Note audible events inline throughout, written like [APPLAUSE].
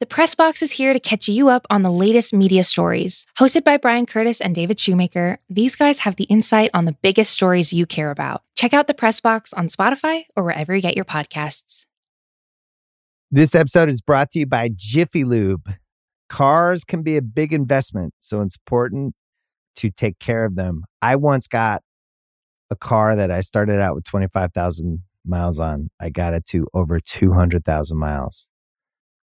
The Press Box is here to catch you up on the latest media stories. Hosted by Bryan Curtis and David Shoemaker, these guys have the insight on the biggest stories you care about. Check out The Press Box on Spotify or wherever you get your podcasts. This episode is brought to you by Jiffy Lube. Cars can be a big investment, so it's important to take care of them. I once got a car that I started out with 25,000 miles on. I got it to over 200,000 miles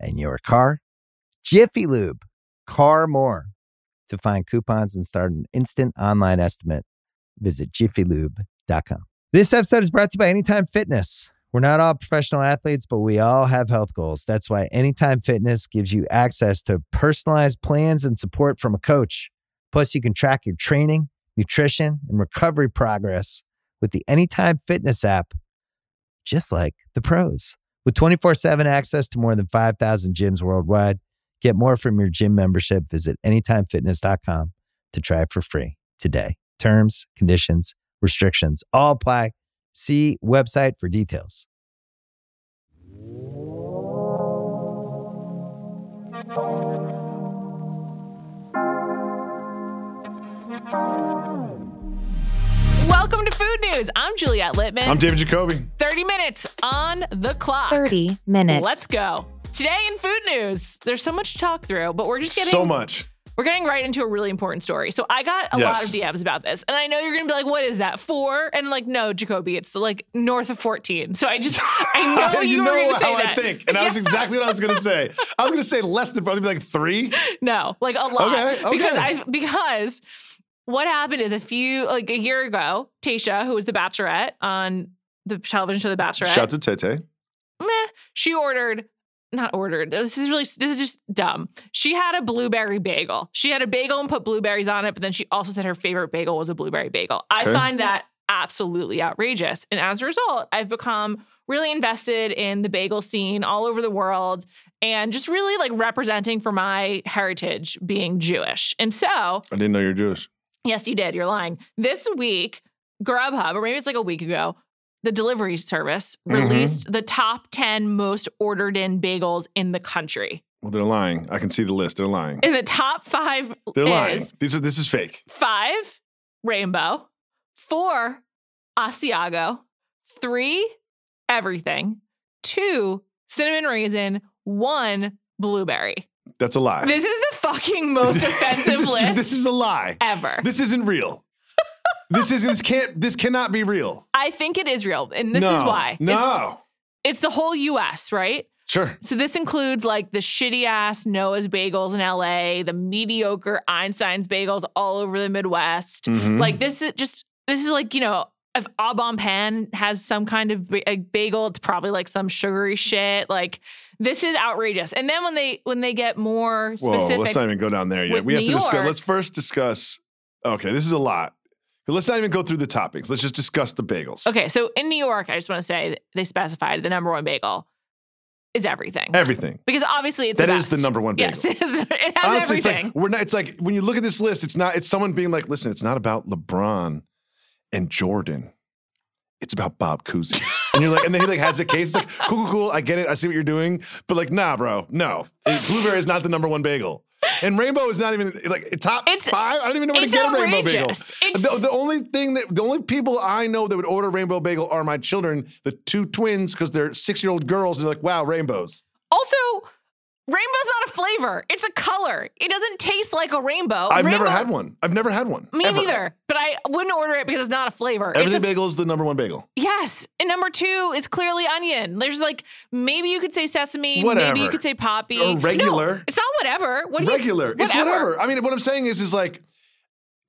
and your car. Jiffy Lube, car more. To find coupons and start an instant online estimate, visit jiffylube.com. This episode is brought to you by Anytime Fitness. We're not all professional athletes, but we all have health goals. That's why Anytime Fitness gives you access to personalized plans and support from a coach. Plus, you can track your training, nutrition, and recovery progress with the Anytime Fitness app, just like the pros. With 24 7 access to more than 5,000 gyms worldwide, get more from your gym membership. Visit anytimefitness.com to try it for free today. Terms, conditions, restrictions all apply. See website for details. Welcome to Food News. I'm Juliet Litman. I'm David Jacoby. 30 minutes on the clock. 30 minutes. Let's go. Today in Food News, there's so much to talk through, but we're just getting So much. We're getting right into a really important story. So I got a lot of DMs about this, and I know you're gonna be like, "What is that? Four? And like, no, Jacoby, it's like north of 14. So I just, [LAUGHS] I know you, know were gonna how say I think, and that was [LAUGHS] exactly what I was going to say. I was going to say less than probably like three. No, like a lot. Okay, okay. Because I because what happened is a few like a year ago, Tayshia, who was the Bachelorette on the television show The Bachelorette, Shout to Tete. meh, she ordered not ordered. This is really this is just dumb. She had a blueberry bagel. She had a bagel and put blueberries on it, but then she also said her favorite bagel was a blueberry bagel. I Okay. find that absolutely outrageous. And as a result, I've become really invested in the bagel scene all over the world and just really like representing for my heritage being Jewish. And so, I didn't know you're Jewish. Yes, you did. You're lying. This week, Grubhub, or maybe it's like a week ago, the delivery service Mhm. released the top 10 most ordered in bagels in the country. Well, they're lying. I can see the list. They're lying. In the top five They're lying. These are. This is fake. five, Rainbow, four, Asiago, three, Everything, two, Cinnamon Raisin, one, Blueberry. That's a lie. This is the fucking [LAUGHS] most offensive this is, [LAUGHS] list This is a lie. ever. This isn't real. [LAUGHS] this is. This can't. This cannot be real. I think it is real, and this no. is why. It's- No. it's the whole US, right? Sure. So this includes like the shitty ass Noah's bagels in LA, the mediocre Einstein's bagels all over the Midwest. Mhm. Like this is just this is like, you know, if Au Bon Pain has some kind of bagel, it's probably like some sugary shit. Like this is outrageous. And then when they when they get more Whoa. specific, Let's not even go down there yet. We have to discuss. York- Let's first discuss. Okay, this is a lot. Let's not even go through the toppings. Let's just discuss the bagels. okay, so in New York, I just want to say they specified the number one bagel is everything. Everything. because obviously it's That the is the number one [LAUGHS] bagel. Yes, it has Honestly, everything. it's like we're not. It's like when you look at this list, it's not. It's someone being like, "Listen, it's not about LeBron and Jordan. It's about Bob Cousy." and you're like, and then he like has a case. It's like, cool, cool, cool. I get it. I see what you're doing, but like, nah, bro, no. Blueberry is not the number one bagel, and Rainbow is not even like top It's- five. I don't even know where to get a Rainbow bagel. It's- The, the only thing that the only people I know that would order Rainbow bagel are my children, the two twins, because they're six year old girls. And they're like, wow, rainbows. Also, rainbow's not a flavor; it's a color. It doesn't taste like a rainbow. I've never had one. I've never had one. Me ever. neither. But I wouldn't order it because it's not a flavor. Everything a- bagel is the number one bagel. yes, and number two is clearly onion. There's like maybe you could say sesame, whatever. maybe you could say poppy, Or No, regular. it's not whatever. What do you s- Regular. It's whatever. I mean, what I'm saying is, is like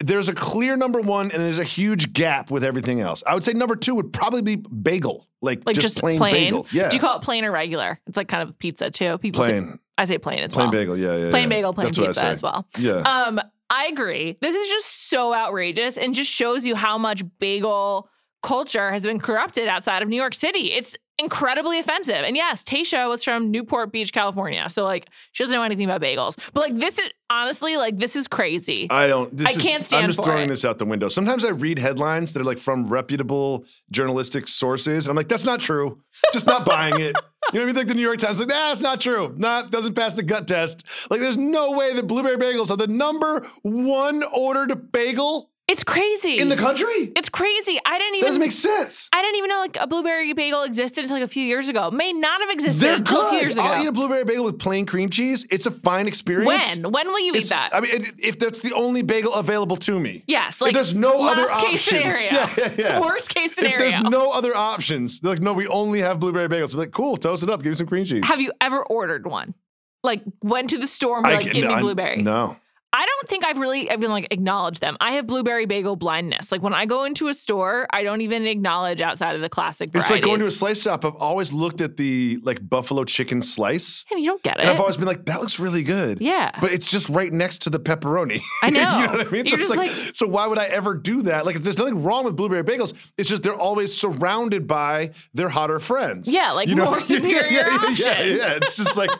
there's a clear number one, and there's a huge gap with everything else. I would say number two would probably be bagel, like, Like just, plain, bagel. Yeah, Do you call it plain or regular? It's like kind of pizza too. People say plain. I say plain as Plain well. bagel, yeah, yeah. Plain yeah. bagel, plain That's pizza as well. Yeah. Um, I agree. This is just so outrageous and just shows you how much bagel culture has been corrupted outside of New York City. It's incredibly offensive. And yes, Tayshia was from Newport Beach, California. So like she doesn't know anything about bagels. But like this is honestly like this is crazy. I don't. This I is, can't stand I'm just throwing it. this out the window. Sometimes I read headlines that are like from reputable journalistic sources. And I'm like, that's not true. Just not buying it. You know what I mean? Like the New York Times, like, nah, it's not true. Not doesn't pass the gut test. Like, there's no way that blueberry bagels are the number one ordered bagel it's crazy. in the country. it's crazy. I didn't That even doesn't make sense. I didn't even know like a blueberry bagel existed until like a few years ago. May not have existed They're until a few good. years ago. I'll eat a blueberry bagel with plain cream cheese. It's a fine experience. when? When will you It's- eat that? I mean, if that's the only bagel available to me. yes, like there's no other case options. [LAUGHS] scenario. Yeah, yeah, yeah. Worst case scenario. If there's no other options, they're like, no, we only have blueberry bagels. I'm like, cool, toast it up, give me some cream cheese. Have you ever ordered one? Like went to the store and be I like, give no, me I- blueberry. No. I don't think I've really even like acknowledged them. I have blueberry bagel blindness. Like when I go into a store, I don't even acknowledge outside of the classic It's like going to a slice shop. I've always looked at the like buffalo chicken slice. and you don't get And I've always been like, that looks really good. Yeah. But it's just right next to the pepperoni. I [LAUGHS] know. you know what I mean? So, You're just like, like- so why would I ever do that? Like, there's nothing wrong with blueberry bagels. It's just they're always surrounded by their hotter friends. Yeah, like You know? more [LAUGHS] superior yeah, yeah, options. Yeah, yeah. It's just like,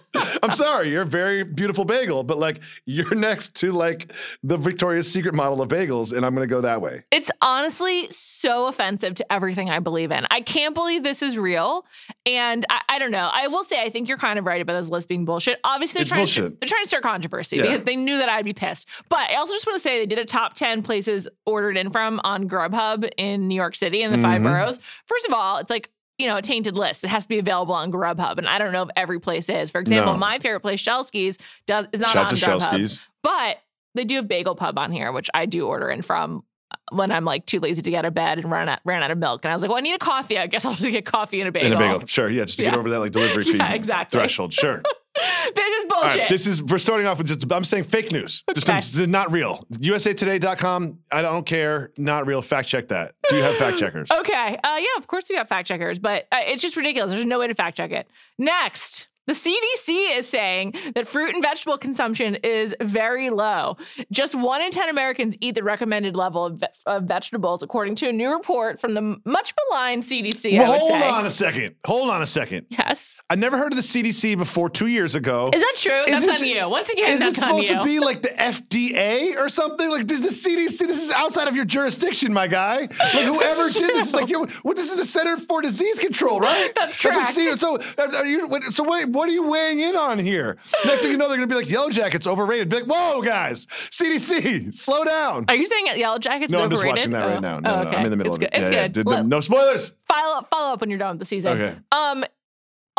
I'm sorry, you're a very beautiful bagel, but like you're next to like the Victoria's Secret model of bagels, and I'm gonna go that way. It's honestly so offensive to everything I believe in. I can't believe this is real. And I, I don't know. I will say, I think you're kind of right about this list being bullshit. Obviously, they're It's trying, to, bullshit. they're trying to start controversy Yeah. because they knew that I'd be pissed. But I also just want to say they did a top 10 places ordered in from on Grubhub in New York City in the five Mhm. boroughs. First of all, it's like, you know, a tainted list. It has to be available on Grubhub. And I don't know if every place is. For example, No. my favorite place, Shelsky's, does is not Shout on Grubhub. But they do have Bagel Pub on here, which I do order in from uh, when I'm like too lazy to get out of bed and run out, ran out of milk. And I was like, well, I need a coffee. I guess I'll just get coffee and a bagel. In a bagel. Sure, yeah, just to get over that like delivery [LAUGHS] fee Yeah, exactly. threshold. Sure. [LAUGHS] [LAUGHS] this is bullshit. right, this is we're starting off with just I'm saying fake news. Okay. this is not real. USAtoday.com. I don't care. Not real. Fact check that. Do you have fact checkers? [LAUGHS] okay. Uh, yeah, of course we have fact checkers, but uh, it's just ridiculous. There's no way to fact check it. Next. The CDC is saying that fruit and vegetable consumption is very low. Just one in 10 Americans eat the recommended level of, ve- of vegetables, according to a new report from the much maligned CDC. I Well, hold say. on a second. Hold on a second. Yes. I never heard of the CDC before two years ago. Is that true? Is That's it- on you. Once again, Is it that's on supposed you. to be like the FDA or something? Like this, the CDC. This is outside of your jurisdiction, my guy. Like [LAUGHS] whoever That's did this, is like, yo, what? This is the Center for Disease Control, right? [LAUGHS] That's what correct. C- so, uh, are you? So, what, what are you weighing in on here? Next thing you know, they're gonna be like, Yellow Jackets overrated. Be like, whoa, guys, CDC, slow down. Are you saying Yellow Jackets no, is I'm just overrated? watching that Oh. right now. No, Oh, no, okay. I'm in the middle it's of good. it. It's Yeah, yeah. good. No- Look, no spoilers. follow up, follow up when you're done with the season. Okay. Um,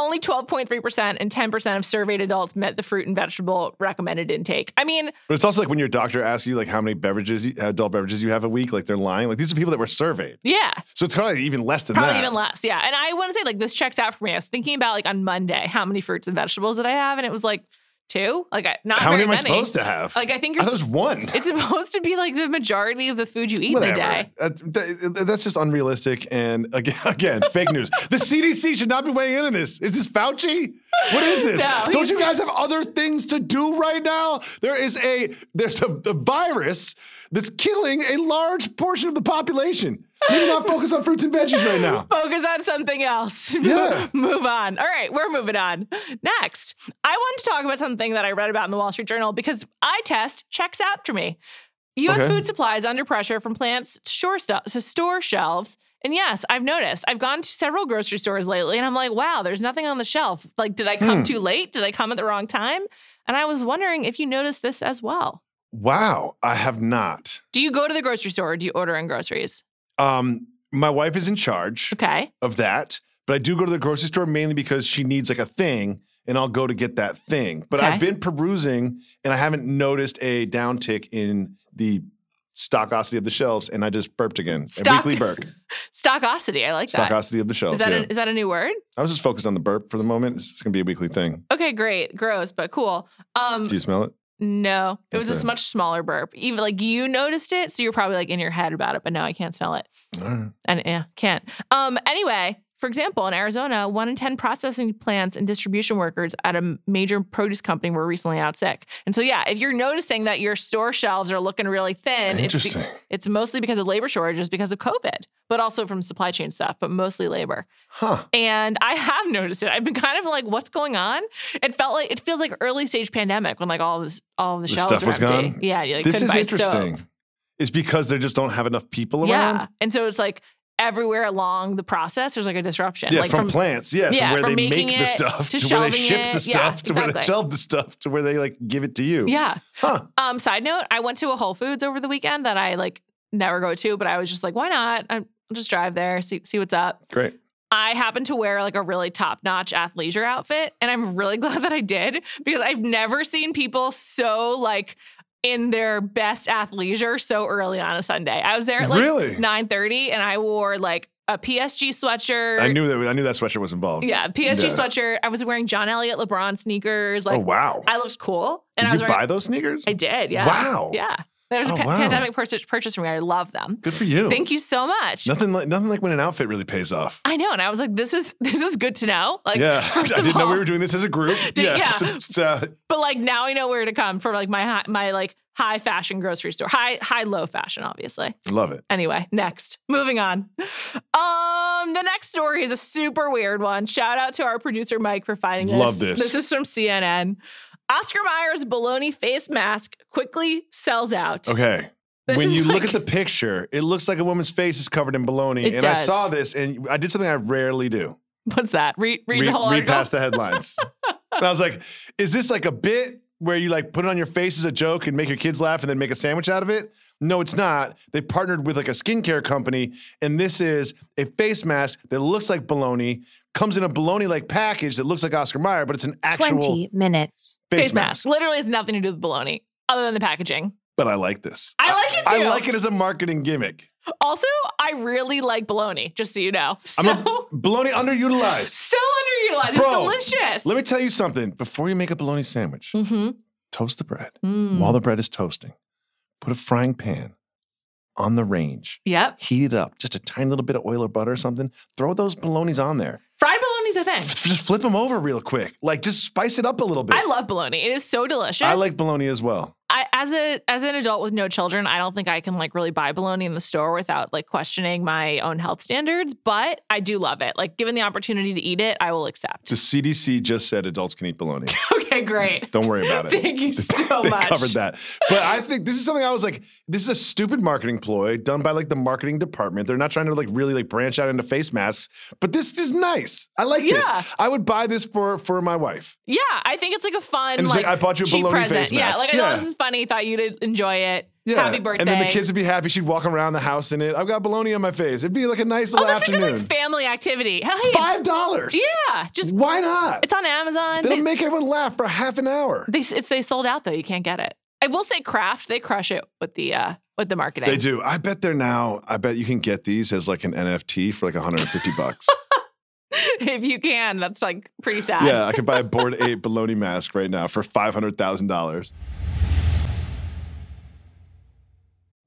only 12.3% and 10% of surveyed adults met the fruit and vegetable recommended intake. I mean, But it's also like when your doctor asks you like how many beverages, you, adult beverages you have a week, like they're lying. Like these are people that were surveyed, yeah, so it's kind of even less than probably that. even less. Yeah. And I want to say, like, this checks out for me. I was thinking about, like, on Monday, how many fruits and vegetables did I have? And it was like two. Like, not How many am I supposed to have? Like, I think I you're. it was one. [LAUGHS] it's supposed to be like the majority of the food you eat in a day. Uh, th- that's just unrealistic. And [LAUGHS] again, again, fake news. The CDC should not be weighing in on this. Is this Fauci? What is this? [LAUGHS] No, Don't you guys have other things to do right now? There is a there's a, a virus that's killing a large portion of the population. Maybe not focus on fruits and veggies right now. [LAUGHS] Focus on something else. [LAUGHS] Yeah. Move on. All right, we're moving on. Next, I want to talk about something that I read about in the Wall Street Journal because I test checks out for me. U.S. Okay. food supply is under pressure from plants to, shore to store shelves. And yes, I've noticed. I've gone to several grocery stores lately and I'm like, wow, there's nothing on the shelf. Like, did I come Hmm. too late? Did I come at the wrong time? And I was wondering if you noticed this as well. Wow, I have not. Do you go to the grocery store or do you order in groceries? Um, my wife is in charge Okay. of that, but I do go to the grocery store mainly because she needs like a thing, and I'll go to get that thing. But Okay. I've been perusing, and I haven't noticed a downtick in the stockosity of the shelves, and I just burped again. Stock- weekly burp. [LAUGHS] Stockosity. I like that. Stockosity of the shelves. Is that, yeah. a, is that a new word? I was just focused on the burp for the moment. It's, it's gonna be a weekly thing. Okay, great. Gross, but cool. Um Do you smell it? No. It was a much smaller burp. Even like you noticed it, so you're probably like in your head about it, but no, I can't smell it. All right. And yeah, can't. Um anyway, for example, in Arizona, one in 10 processing plants and distribution workers at a major produce company were recently out sick. And so, yeah, if you're noticing that your store shelves are looking really thin, it's, be- Interesting. it's mostly because of labor shortages because of COVID, but also from supply chain stuff, but mostly labor. Huh. And I have noticed it. I've been kind of like, what's going on? It felt like it feels like early stage pandemic when like all this, all the, The shelves stuff was empty. gone? Yeah, you like, this is buy soap. interesting. It's because they just don't have enough people around. Yeah, and so it's like everywhere along the process, there's like a disruption. Yeah, like from, plants. Yes, yeah, where from they making make the stuff to to, where they ship it. the Yeah, stuff to where they shelve the stuff to where they like give it to you. Yeah. Huh. Um. Side note: I went to a Whole Foods over the weekend that I like never go to, but I was just like, why not? I'll just drive there, see see what's up. Great. I happened to wear like a really top notch athleisure outfit, and I'm really [LAUGHS] glad that I did because I've never seen people so like in their best athleisure so early on a Sunday. I was there at like Really? 9:30, and I wore like a PSG sweatshirt. I knew that. I knew that sweatshirt was involved. Yeah, PSG Yeah. sweatshirt. I was wearing John Elliott LeBron sneakers. Like, oh wow. I looked cool. And I Did was you wearing, buy those sneakers? I did. Yeah. Wow. Yeah. There was a Oh, wow. pandemic purchase, purchase for me. I love them. Good for you. Thank you so much. Nothing like nothing like when an outfit really pays off. I know, and I was like, "This is this is good to know." Like, yeah, first I of didn't know all- we were doing this as a group. Did- [LAUGHS] yeah, yeah. It's, it's, uh, but like now I know where to come for like my high, my like high fashion grocery store, high high low fashion, obviously. love it. Anyway, next, moving on. Um, the next story is a super weird one. Shout out to our producer Mike for finding this. Love this. This is from CNN. Oscar Mayer's baloney face mask quickly sells out. Okay. This when you look at the picture, it looks like a woman's face is covered in bologna. It and I saw this, and I did something I rarely do. What's that? Read read, read, the whole read article. past the headlines. [LAUGHS] and I was like, is this like a bit where you like put it on your face as a joke and make your kids laugh and then make a sandwich out of it? No, it's not. They partnered with like a skincare company, and this is a face mask that looks like bologna, comes in a bologna like package that looks like Oscar Mayer, but it's an actual 20 minutes. face, face mask. Literally has nothing to do with bologna other than the packaging. But I like this. I like it too. I like it as a marketing gimmick. Also, I really like bologna, just so you know. So, I'm a bologna underutilized. [LAUGHS] so underutilized. Bro, it's delicious. Let me tell you something. Before you make a bologna sandwich, Mm-hmm. toast the bread. Mm. While the bread is toasting, put a frying pan on the range. Yep. Heat it up, just a tiny little bit of oil or butter or something. Throw those bolognas on there. Fried bologna's a thing. F- Just flip them over real quick. Like just spice it up a little bit. I love bologna. It is so delicious. I like bologna as well. I, as a as an adult with no children, I don't think I can like really buy bologna in the store without like questioning my own health standards. But I do love it. Like given the opportunity to eat it, I will accept. The CDC just said adults can eat bologna. [LAUGHS] okay, great. Don't worry about it. [LAUGHS] Thank you [LAUGHS] so they much. covered that. But I think this is something I was like, this is a stupid marketing ploy done by like the marketing department. They're not trying to like really like branch out into face masks, but this is nice. I like Yeah. this. I would buy this for for my wife. Yeah, I think it's like a fun And like like, I bought you a bologna present. face Yeah, mask. like I Yeah. thought this is funny. Thought you'd enjoy it. Yeah. Happy birthday. And then the kids would be happy. She'd walk around the house in it. I've got bologna on my face. It'd be like a nice Oh, little that's a afternoon. good like family activity. [LAUGHS] Hey, Five dollars. Yeah, just Why not? it's on Amazon. That'll They, [LAUGHS] make everyone laugh for half an hour. they it's they sold out though. You can't get it. I will say Kraft, they crush it with the uh with the marketing. They do. I bet they're now. I bet you can get these as like an NFT for like 150 bucks. [LAUGHS] if you can, that's like pretty sad. yeah, I could buy a Bored Ape baloney mask right now for five hundred thousand dollars.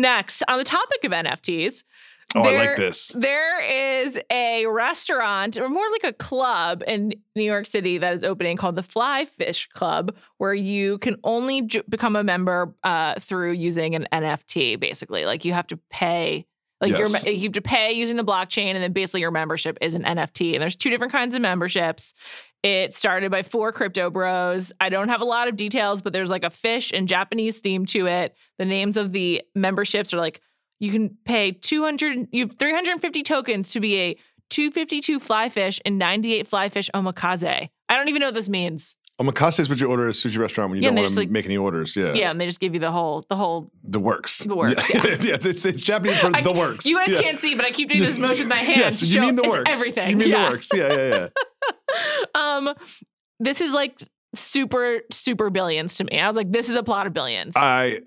Next, on the topic of NFTs, Oh, I like this. There is a restaurant, or more like a club in New York City that is opening called the Fly Fish Club, where you can only become a member uh, through using an NFT, basically. Like you have to pay Like Yes. you're, you have to pay using the blockchain, and then basically your membership is an NFT. And there's two different kinds of memberships. It started by four crypto bros. I don't have a lot of details, but there's like a fish and Japanese theme to it. The names of the memberships are like you can pay 200, you have 350 tokens to be a 252 fly fish and 98 fly fish omakase. I don't even know what this means. Omakase is what you order at a sushi restaurant when you Yeah, don't want to like- make any orders. Yeah. Yeah, and they just give you the whole, the whole. The works. The works, Yeah, yeah. [LAUGHS] Yeah, it's, it's, it's Japanese for I- the works. You guys can't see, but I keep doing this motion with my [LAUGHS] hands. Yes, you show mean the it's works. Everything. You mean yeah. the works. Yeah, yeah, yeah. [LAUGHS] Um, this is like super, super billions to me. I was like, this is a plot of billions. I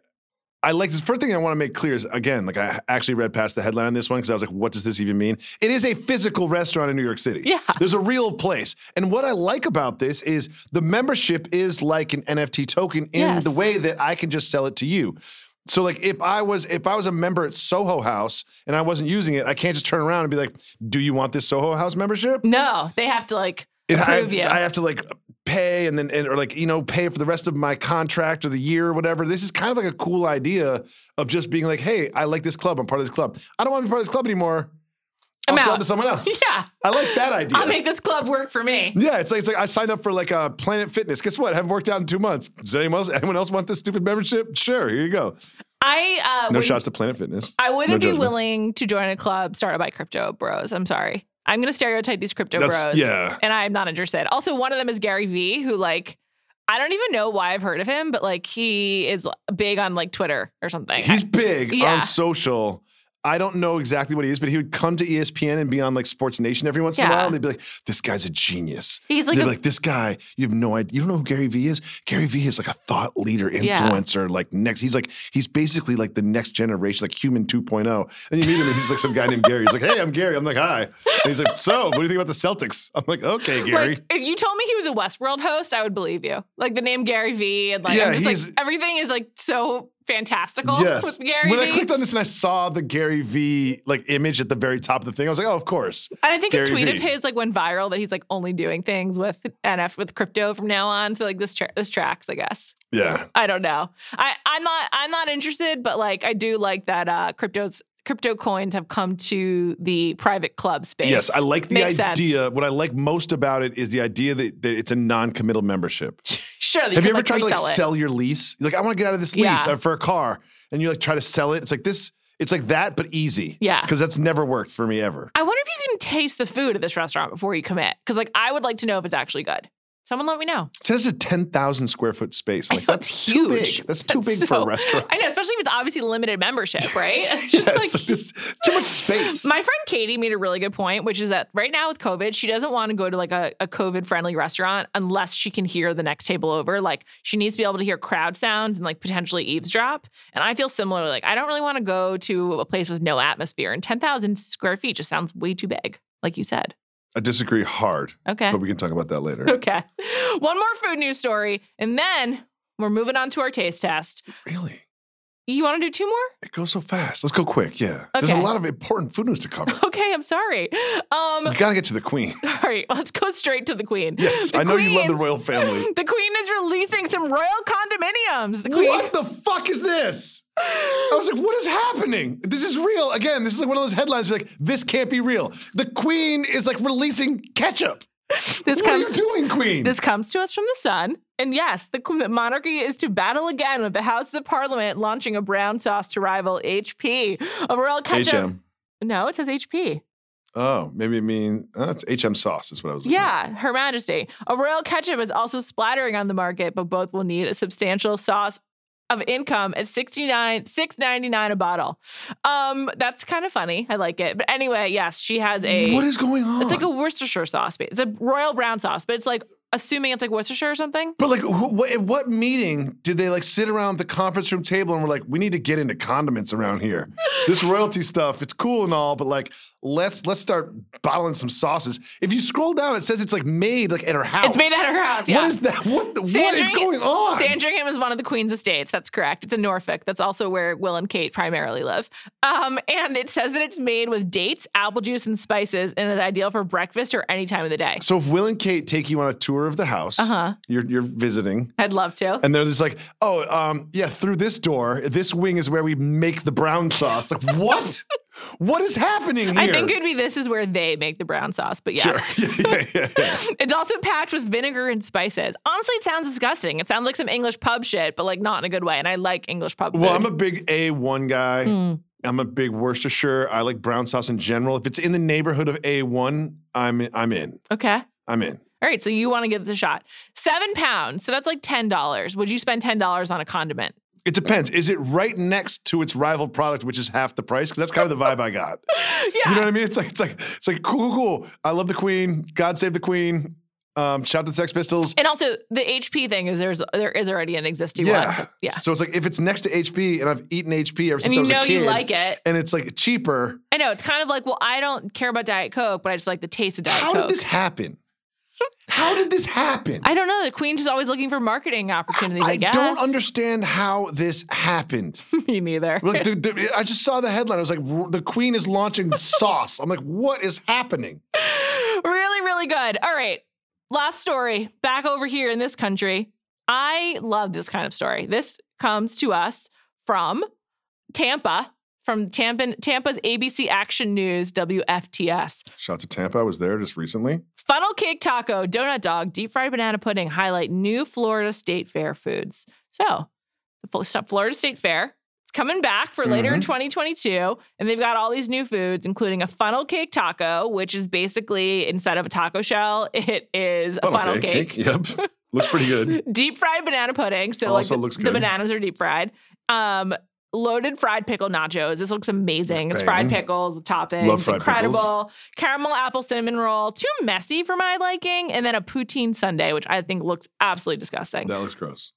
I like this first thing I want to make clear is again, like I actually read past the headline on this one because I was like, what does this even mean? It is a physical restaurant in New York City. Yeah. There's a real place. And what I like about this is the membership is like an NFT token in Yes. the way that I can just sell it to you. So like if I was if I was a member at Soho House and I wasn't using it, I can't just turn around and be like, "Do you want this Soho House membership?" no, they have to like It- I, you. I have to like pay and then and, or like you know pay for the rest of my contract or the year or whatever. This is kind of like a cool idea of just being like, hey, I like this club. I'm part of this club. I don't want to be part of this club anymore. I'll sell it to someone else. [LAUGHS] yeah, I like that idea. I'll make this club work for me. yeah, it's like it's like I signed up for like a Planet Fitness. Guess what? I haven't worked out in two months. Does anyone else anyone else want this stupid membership? Sure, here you go. I uh, No would- shots to Planet Fitness. I wouldn't No be willing to join a club started by crypto bros. I'm sorry. I'm going to stereotype these crypto That's bros. yeah. and I'm not interested. Also, one of them is Gary Vee, who like I don't even know why I've heard of him, but like he is big on like Twitter or something. He's big Yeah. on social. I don't know exactly what he is, but he would come to ESPN and be on like Sports Nation every once in a while. And they'd be like, "This guy's a genius." He's like they'd a- be like, "This guy, you have no idea. You don't know who Gary Vee is? Gary Vee is like a thought leader, Yeah. influencer. Like next, he's like he's basically like the next generation, like human 2.0." And you meet him, and he's like some guy named Gary. He's like, "Hey, I'm Gary." I'm like, "Hi." And he's like, "So, what do you think about the Celtics?" I'm like, "Okay, Gary." Like if you told me he was a Westworld host, I would believe you. Like the name Gary Vee and like Yeah, like everything is like so fantastical Yes. with Gary when. I clicked on this and I saw the Gary Vee like image at the very top of the thing, I was like, "Oh, of course." and I think Gary a tweet of his like went viral that he's like only doing things with NF with crypto from now on. So like this tra- this tracks, I guess. Yeah. I don't know. I I'm not I'm not interested, but like I do like that uh cryptos crypto coins have come to the private club space. Yes, I like the Makes sense. idea. What I like most about it is the idea that, that it's a non-committal membership. [LAUGHS] Sure. Have you ever like, tried to like it. sell your lease? You're like, I want to get out of this lease Yeah. uh, for a car, and you like try to sell it. It's like this. It's like that, but easy. Yeah. because that's never worked for me ever. I wonder if you can taste the food at this restaurant before you commit. Because like I would like to know if it's actually good. Someone let me know. It says a ten thousand square foot space. Like, know, that's it's too huge. big. That's too That's big for a restaurant. I know, especially if it's obviously limited membership, right? [LAUGHS] It's Yeah, just like, it's like too much space. My friend Katie made a really good point, which is that right now with COVID, she doesn't want to go to like a, a COVID friendly restaurant unless she can hear the next table over. Like she needs to be able to hear crowd sounds and like potentially eavesdrop. And I feel similarly. Like I don't really want to go to a place with no atmosphere. And 10,000 square feet just sounds way too big, like you said. I disagree hard, Okay. but we can talk about that later. Okay. One more food news story. And then we're moving on to our taste test. Really, You want to do two more? it goes so fast. Let's go quick. Yeah, there's a lot of important food news to cover. [LAUGHS] Okay, I'm sorry. Um, we gotta get to the queen. [LAUGHS] all right, let's go straight to the queen. Yes, The I know you love the royal family. [LAUGHS] The queen is releasing some royal condominiums. The queen. What the fuck is this? I was like, what is happening? This is real. Again, this is like one of those headlines you're like, this can't be real. The queen is like releasing ketchup. This what comes. are you doing, queen? This comes to us from the sun. And yes, the monarchy is to battle again with the House of Parliament launching a brown sauce to rival HP. A royal ketchup. HM. No, it says HP. Oh, maybe it mean oh, it's HM sauce is what I was looking at. Yeah, Her Majesty. A royal ketchup is also splattering on the market, but both will need a substantial sauce of income at 69 6.99 a bottle. Um that's kind of funny. I like it. But anyway, yes, she has a What is going on? It's like a Worcestershire sauce. It's a royal brown sauce, but it's like assuming it's like Worcestershire or something. But like, who, what, at what meeting did they like sit around the conference room table and were like, "We need to get into condiments around here. This [LAUGHS] royalty stuff, it's cool and all, but like, let's let's start bottling some sauces." If you scroll down, it says it's like made like at her house. It's made at her house. Yeah. What is that? What the, what is going on? Sandringham is one of the Queen's estates. That's correct. It's in Norfolk. That's also where Will and Kate primarily live. Um, and it says that it's made with dates, apple juice, and spices, and is ideal for breakfast or any time of the day. so if Will and Kate take you on a tour of the house, Uh-huh. you're you're visiting. I'd love to. And they're just like, oh, um, yeah, through this door, this wing is where we make the brown sauce. Like, [LAUGHS] what? What is happening here? I think it'd be this is where they make the brown sauce, but yes. Sure. [LAUGHS] yeah, yeah, yeah. [LAUGHS] it's also packed with vinegar and spices. Honestly, it sounds disgusting. It sounds like some English pub shit, but like not in a good way. And I like English pub Well, food. I'm a big A1 guy. Mm. I'm a big Worcestershire. I like brown sauce in general. If it's in the neighborhood of A1, I'm I'm in. Okay. I'm in. All right, so you want to give this a shot. Seven pounds. So that's like $10. Would you spend $10 on a condiment? It depends. Is it right next to its rival product, which is half the price? Because that's kind of the vibe I got. [LAUGHS] Yeah. You know what I mean? It's like it's like it's like cool, cool, cool. I love the Queen. God save the Queen. Um, shout out to the Sex Pistols. and also the HP thing is there's there is already an existing Yeah. one. Yeah. So it's like if it's next to HP and I've eaten HP ever since I was a kid, you like it. and it's like cheaper. I know it's kind of like, well, I don't care about Diet Coke, but I just like the taste of Diet How Coke. How did this happen? How did this happen? I don't know. The Queen's just always looking for marketing opportunities. I, I guess. don't understand how this happened. [LAUGHS] Me neither. Like the, the, I just saw the headline. I was like, "R- the Queen is launching [LAUGHS] sauce. I'm like, what is happening? really, really good. All right. Last story back over here in this country. I love this kind of story. This comes to us from Tampa, from Tampa, Tampa's ABC Action News, WFTS. Shout out to Tampa. I was there just recently. Funnel cake taco, donut dog, deep fried banana pudding highlight new Florida State Fair foods. So, the Florida State Fair coming back for later in 2022, and they've got all these new foods, including a funnel cake taco, which is basically instead of a taco shell, [LAUGHS] it is a funnel, cake. Yep. Looks pretty good. [LAUGHS] Deep fried banana pudding. So Also like the, looks good. the bananas are deep fried. Um, loaded fried pickle nachos. This looks amazing. It's fried pickles with toppings. Love fried Incredible. Caramel apple cinnamon roll. Too messy for my liking. And then a poutine sundae, which I think looks absolutely disgusting. That looks gross.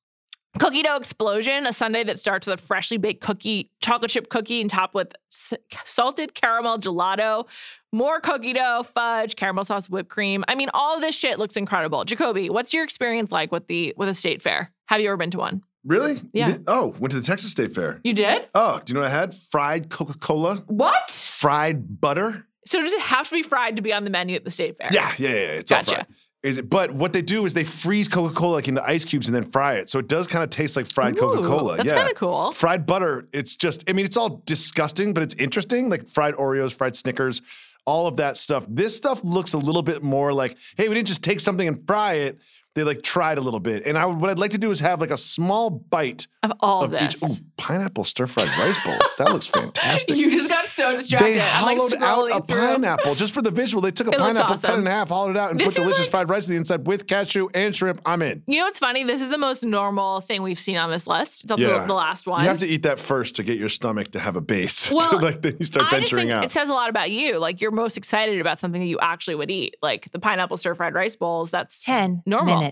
Cookie dough explosion, a sundae that starts with a freshly baked cookie, chocolate chip cookie, and topped with salted caramel gelato, more cookie dough, fudge, caramel sauce, whipped cream. I mean, all this shit looks incredible. Jacoby, what's your experience like with the with a state fair? Have you ever been to one? Really? Yeah. Oh, went to the Texas State Fair. You did? Oh, do you know what I had? Fried Coca Cola, What? fried butter. So does it have to be fried to be on the menu at the state fair? Yeah, yeah, yeah. It's all Gotcha. fried. It- But what they do is they freeze Coca Cola like into ice cubes and then fry it. So it does kind of taste like fried Coca Cola. That's yeah. kind of cool. Fried butter, it's just, I mean, it's all disgusting, but it's interesting. Like fried Oreos, fried Snickers, all of that stuff. This stuff looks a little bit more like, hey, we didn't just take something and fry it. They like tried a little bit. And I would, what I'd like to do is have like a small bite Of all of this. each. Oh, pineapple stir fried rice bowls. That looks [LAUGHS] fantastic. You just got so distracted. They I'm, like, hollowed out a through. pineapple just for the visual. They took a It looks pineapple, cut it in half, hollowed it out, and This put delicious like- fried rice on the inside with cashew and shrimp. I'm in. You know what's funny? This is the most normal thing we've seen on this list. It's also Yeah. the last one. You have to eat that first to get your stomach to have a base. [LAUGHS] Well, like then you start I just venturing think out. it says a lot about you. Like you're most excited about something that you actually would eat, like the pineapple stir fried rice bowls. That's 10 normal. minutes.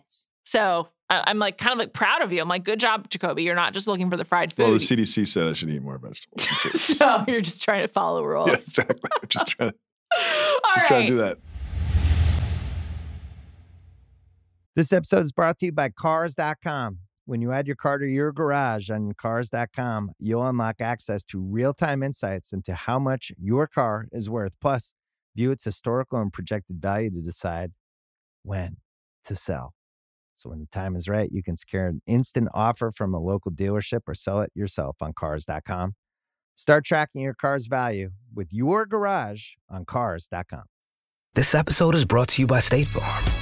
So I- I'm like kind of like proud of you. I'm like, good job, Jacoby. You're not just looking for the fried food. well, the CDC said I should eat more vegetables. [LAUGHS] so you're just trying to follow rules. yeah, exactly. I'm just trying to, [LAUGHS] All just trying to do that. This episode is brought to you by Cars.com. When you add your car to your garage on Cars.com, you'll unlock access to real time insights into how much your car is worth, plus, view its historical and projected value to decide when to sell. So, when the time is right, you can secure an instant offer from a local dealership or sell it yourself on Cars.com. Start tracking your car's value with your garage on Cars.com. This episode is brought to you by State Farm.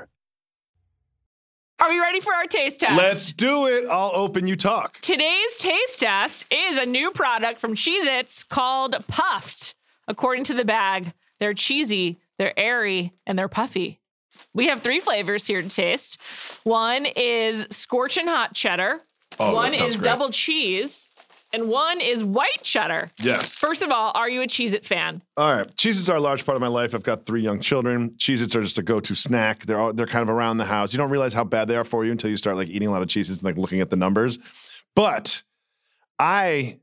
Are we ready for our taste test? Let's do it. I'll open you talk. Today's taste test is a new product from Cheez Its called Puffed. According to the bag, they're cheesy, they're airy, and they're puffy. We have three flavors here to taste. One is scorching hot cheddar, Oh, one is great. double cheese, and one is white cheddar. Yes. First of all, are you a Cheez It fan? All right. Cheez-Its are a large part of my life. I've got three young children. Cheez-Its are just a go-to snack. They're all, they're kind of around the house. You don't realize how bad they are for you until you start like eating a lot of Cheez-Its and like looking at the numbers. But I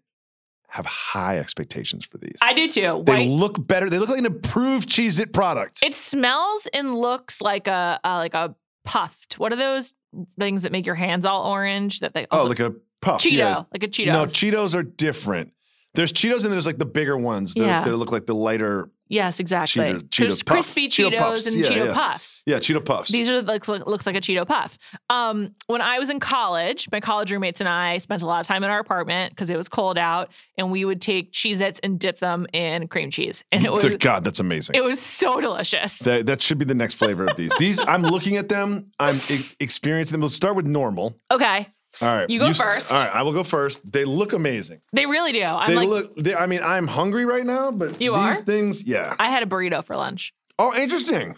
have high expectations for these. I do too. they White. look better. They look like an improved Cheez It product. It smells and looks like a, a like a puffed. What are those things that make your hands all orange? That they oh, like a puff. Cheeto, yeah. like a Cheetos. No, Cheetos are different. There's Cheetos and there's like the bigger ones that, Yeah. that look like the lighter. yes, exactly. Cheeto- There's Cheeto puff. crispy Cheeto Cheetos puffs. and Yeah, Cheeto puffs. Yeah, Cheeto puffs. These are like look- looks like a Cheeto puff. Um, when I was in college, my college roommates and I spent a lot of time in our apartment because it was cold out, and we would take Cheez-Its and dip them in cream cheese, and it was Dear God, that's amazing. it was so delicious. That, that should be the next flavor of these. These, I'm looking at them. I'm e- experiencing them. We'll start with normal. Okay, All right. You go s- first. All right, I will go first. They look amazing. they really do. I'm they like, look. They, I mean, I'm hungry right now, but You these are? things, yeah. I had a burrito for lunch. Oh, interesting.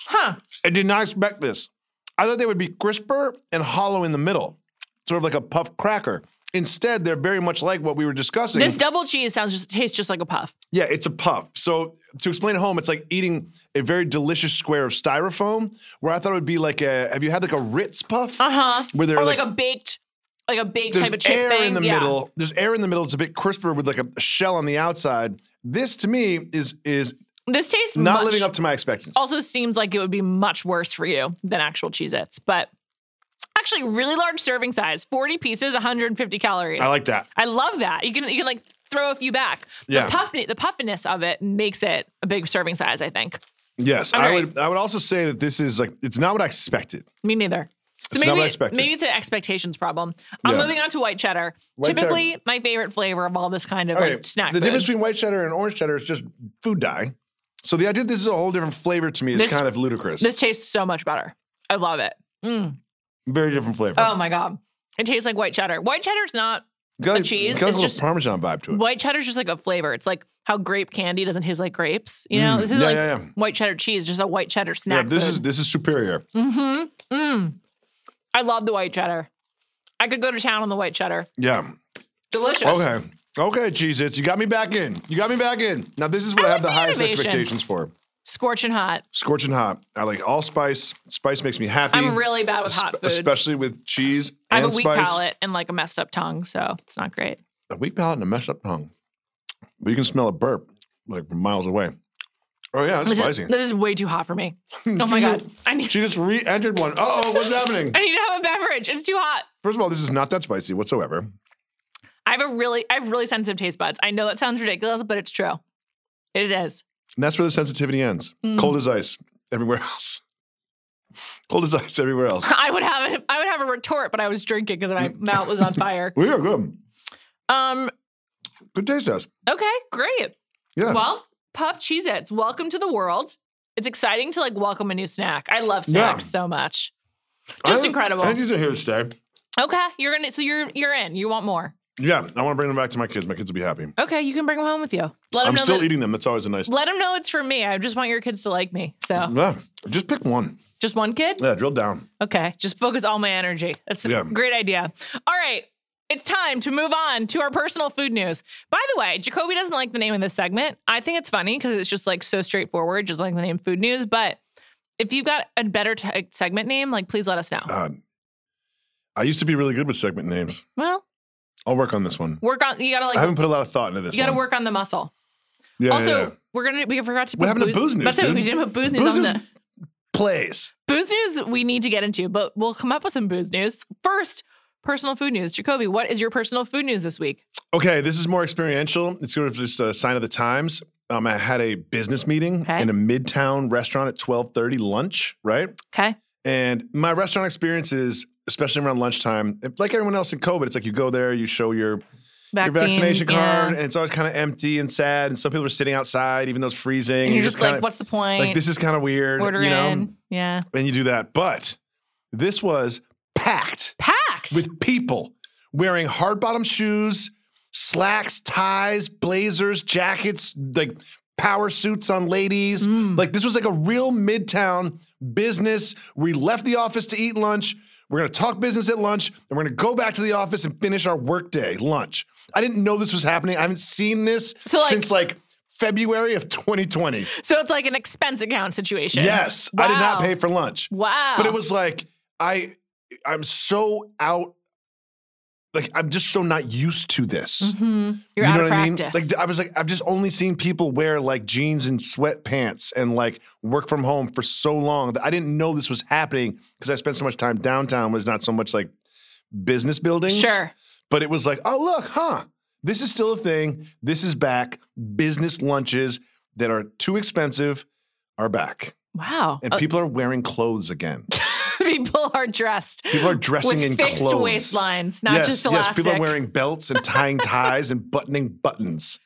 Huh? I did not expect this. I thought they would be crisper and hollow in the middle, sort of like a puff cracker. Instead, they're very much like what we were discussing. This double cheese sounds just tastes just like a puff. yeah, it's a puff. So to explain at home, it's like eating a very delicious square of styrofoam. Where I thought it would be like a. Have you had like a Ritz puff? Uh huh. Where they're Or like, like, a baked, like a baked type of chip air thing. in the Yeah. middle. There's air in the middle. It's a bit crisper with like a shell on the outside. This to me is is This tastes not much, living up to my expectations. Also seems like it would be much worse for you than actual Cheez-Its, but actually really large serving size, 40 pieces, 150 calories. I like that. I love that. You can you can like throw a few back. Yeah. The puff the puffiness of it makes it a big serving size, I think. Yes, I'm I would. I would also say that this is like it's not what I expected. Me neither. So It's maybe, not what I expected. maybe it's an expectations problem. I'm Yeah. moving on to white cheddar. White Typically, my favorite flavor of all this kind of Okay, like snack the food. difference between white cheddar and orange cheddar is just food dye. So the idea this is a whole different flavor to me is This- kind of ludicrous. this tastes so much better. I love it. Mm. Very different flavor. Oh my god, it tastes like white cheddar. White cheddar's not got, a cheese, Got a it's little just- Parmesan vibe to it. white cheddar's just like a flavor. It's like how grape candy doesn't taste like grapes. You know, Mm, this is yeah, like yeah, yeah. white cheddar cheese, just a white cheddar snack. Yeah, this food. is this is superior. Mm-hmm. Mm. I love the white cheddar. I could go to town on the white cheddar. Yeah. Delicious. Okay. Okay, cheese its. You got me back in. You got me back in. Now this is what I I, have the the highest innovation. expectations for. Scorching hot. Scorching hot. I like all spice. Spice makes me happy. I'm really bad with hot foods. Especially with cheese I have a weak spice. palate and like a messed up tongue, so it's not great. A weak palate and a messed up tongue. But you can smell a burp like from miles away. Oh yeah, it's This spicy. is, this is way too hot for me. [LAUGHS] Oh my god. [LAUGHS] I need She just re-entered one. Oh, what's [LAUGHS] happening? I need to have a beverage. It's too hot. First of all, this is not that spicy whatsoever. I have a really I have really sensitive taste buds. I know that sounds ridiculous, but it's true. It is. And that's where the sensitivity ends. Mm. Cold as ice everywhere [LAUGHS] else. Cold as ice everywhere else. [LAUGHS] I would have it I would have a retort, but I was drinking because my mouth was on [LAUGHS] fire. We are good. Um, Good taste test. okay, great. Yeah. Well, Puff Cheez Its, welcome to the world. It's exciting to like welcome a new snack. I love snacks so much. Just I- incredible. I think these are here to stay. Okay, you're gonna so you're you're in. You want more. Yeah, I want to bring them back to my kids. My kids will be happy. Okay, you can bring them home with you. Let them I'm know still that, eating them. That's always a nice. Let them know it's for me. I just want your kids to like me. So Yeah, just pick one. just one kid. Yeah, drill down. Okay, just focus all my energy. That's a Yeah. great idea. All right, it's time to move on to our personal food news. By the way, Jacoby doesn't like the name of this segment. I think it's funny because it's just like so straightforward, just like the name food news. But if you've got a better t- segment name, like please let us know. God. I used to be really good with segment names. well, I'll work on this one. work on. You gotta like I haven't put a lot of thought into this. You gotta one. work on the muscle. Yeah, yeah, also, yeah. we're gonna. We forgot to. What put happened to booze news, That's it. We didn't put booze news Booze on the. plays. Booze news we need to get into, but we'll come up with some booze news. First, personal food news. Jacoby, what is your personal food news this week? Okay, this is more experiential. It's sort of just a sign of the times. Um, I had a business meeting Okay. in a midtown restaurant at twelve thirty lunch, right? Okay. And my restaurant experience is, especially around lunchtime, like everyone else in COVID, it's like you go there, you show your Vaccine, your vaccination card, yeah. and it's always kind of empty and sad. And some people are sitting outside, even though it's freezing. And you're just kinda, like, what's the point? like this is kind of weird, Order you know? in. Yeah. And you do that, but this was packed Packed. with people wearing hard bottom shoes, slacks, ties, blazers, jackets, like power suits on ladies. Mm. Like this was like a real midtown business. We left the office to eat lunch. We're gonna talk business at lunch, and we're gonna go back to the office and finish our workday lunch. I didn't know this was happening. I haven't seen this So, like- since like February of 2020. so it's like an expense account situation. Yes, I did not pay for lunch. Wow. But it was like I I'm so out like I'm just so not used to this. Mhm. You're you out know of what I mean? Like I was like, I've just only seen people wear like jeans and sweatpants and like work from home for so long that I didn't know this was happening because I spent so much time downtown was not so much like business buildings. sure. But it was like, oh look, huh? This is still a thing. This is back. Business lunches that are too expensive are back. Wow. And Uh, people are wearing clothes again. [LAUGHS] [LAUGHS] people are dressed. People are dressing with in fixed clothes. waistlines, not yes, just yes. People are wearing belts and tying [LAUGHS] ties and buttoning buttons.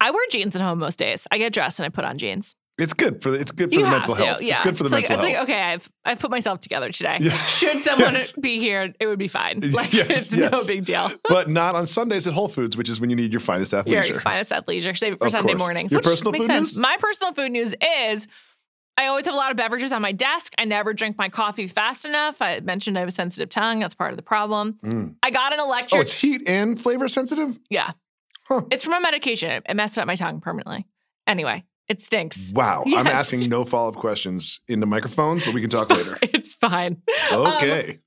I wear jeans at home most days. I get dressed and I put on jeans. It's good for the, it's good for you the mental to, health. Yeah. It's good for the It's like, mental it's like, okay, I've I've put myself together today. Yeah. Should [LAUGHS] someone Yes. be here, it would be fine. Like Yes, it's no big deal. but not on Sundays at Whole Foods, which is when you need your finest Your athleisure. finest athleisure. Save it for Of Sunday course. mornings. Your which personal makes food sense. news? My personal food news is I always have a lot of beverages on my desk. I never drink my coffee fast enough. I mentioned I have a sensitive tongue. That's part of the problem. Mm. I got an electric. Oh, it's heat and flavor sensitive? yeah. Huh. It's from a medication. It- messed up my tongue permanently. Anyway, it stinks. Wow. I'm asking no follow up questions into microphones, but we can talk later. [LAUGHS] It's fine. Um, Okay.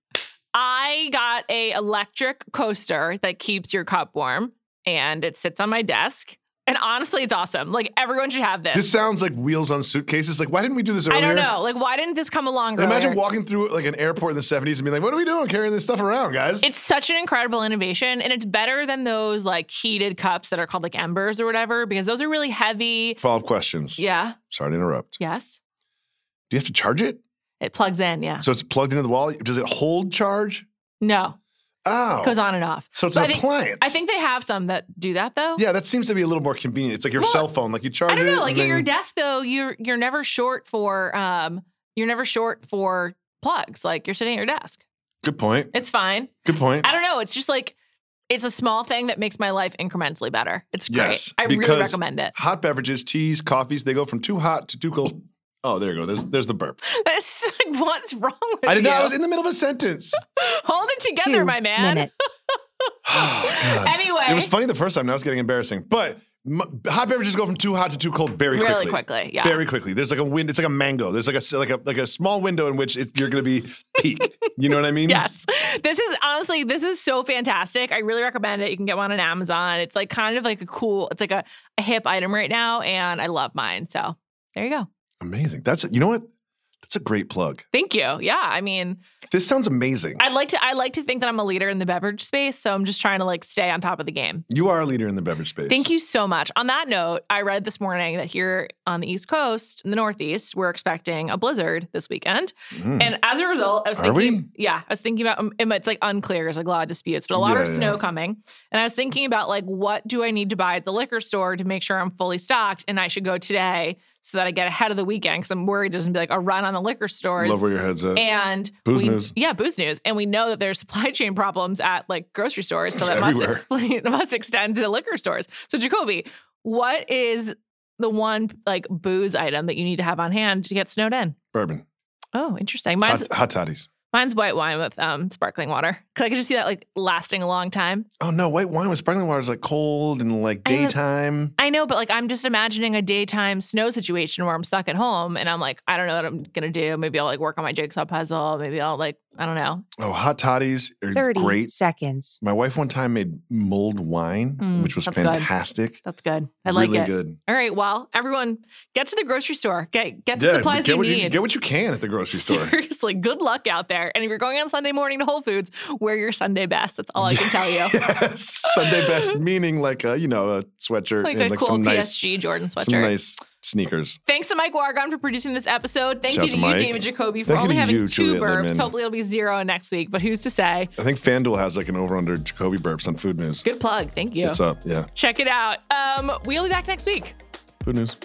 I got a electric coaster that keeps your cup warm and it sits on my desk. And honestly, it's awesome. Like everyone should have this. this sounds like wheels on suitcases. Like, why didn't we do this earlier? I don't know. Like, why didn't this come along And imagine walking through like an airport in the 70s and being like, what are we doing carrying this stuff around, guys? It's such an incredible innovation, and it's better than those like heated cups that are called like embers or whatever, because those are really heavy. follow up questions. Yeah. Sorry to interrupt. Yes. Do you have to charge it? It plugs in. Yeah. So it's plugged into the wall. Does it hold charge? No. Oh. It goes on and off. So it's But an I think- appliance. I think they have some that do that though. Yeah, that seems to be a little more convenient. It's like your Well, cell phone. Like you charge it. I don't know. Like at your desk though, you're you're never short for um you're never short for plugs. Like you're sitting at your desk. Good point. It's fine. Good point. I don't know. It's just like it's a small thing that makes my life incrementally better. It's great. Yes, I really recommend it. Hot beverages, teas, coffees, they go from too hot to too cold. Oh, there you go. There's there's the burp. [LAUGHS] That's like what's wrong with I didn't know? I was in the middle of a sentence. [LAUGHS] Hold it together, my man. minutes. [LAUGHS] Oh, Anyway, It was funny the first time. Now it's getting embarrassing. But hot beverages go from too hot to too cold very quickly. really quickly. Yeah. Very quickly. There's like a wind. It's like a mango. There's like a like a like a small window in which it, you're going to be peak. you know what I mean? Yes. This is honestly, this is so fantastic. I really recommend it. You can get one on Amazon. It's like kind of like a cool, it's like a, a hip item right now. And I love mine. So there you go. Amazing. That's you know what? That's a great plug. Thank you. Yeah. I mean, This sounds amazing. I'd like to I like to think that I'm a leader in the beverage space. So I'm just trying to like stay on top of the game. you are a leader in the beverage space. Thank you so much. On that note, I read this morning that here on the East Coast, in the Northeast, we're expecting a blizzard this weekend. Mm. And as a result, I was Are thinking, yeah, I was thinking about um, it's like unclear, there's like a lot of disputes, but a lot Yeah, of yeah. snow coming. And I was thinking about like, what do I need to buy at the liquor store to make sure I'm fully stocked? And I should go today so that I get ahead of the weekend because I'm worried there's gonna be like a run on the liquor stores. Love where your head's at. and Booze we- news. Yeah, booze news. And we know that there's [LAUGHS] supply chain problems at like grocery stores. So that must explain [LAUGHS] it must extend to liquor stores. So Jacoby, what is the one like booze item that you need to have on hand to get snowed in? Bourbon. Oh, interesting. Mine's Hot, hot toddies. Mine's white wine with um sparkling water. Cause I could just see that like lasting a long time. Oh no, white wine with sparkling water is like cold and like I daytime. I know, but like I'm just imagining a daytime snow situation where I'm stuck at home and I'm like, I don't know what I'm gonna do. Maybe I'll like work on my jigsaw puzzle. Maybe I'll like, I don't know. Oh, hot toddies are 30 great. seconds. My wife one time made mulled wine, Mm, which was that's good. fantastic. That's good. I like it. really it. good. All right. Well, everyone, get to the grocery store. Get get the supplies get you what need. get what you can at the grocery store. Seriously, good luck out there. And if you're going on Sunday morning to Whole Foods, wear your Sunday best. That's all I can tell you. [LAUGHS] yes, Sunday best meaning like a you know a sweatshirt Like and a like cool some nice PSG Jordan some sweatshirt. nice sneakers. Thanks to Mike Wargon for producing this episode. Thank Shout you to, to you. David Jacoby, for Thank only having you, two Juliet burps. Hopefully, it'll be zero next week. But who's to say? I think FanDuel has like an over under Jacoby burps on Food News. Good plug. Thank you. It's up, yeah. Check it out. Um, we'll be back next week. Food News.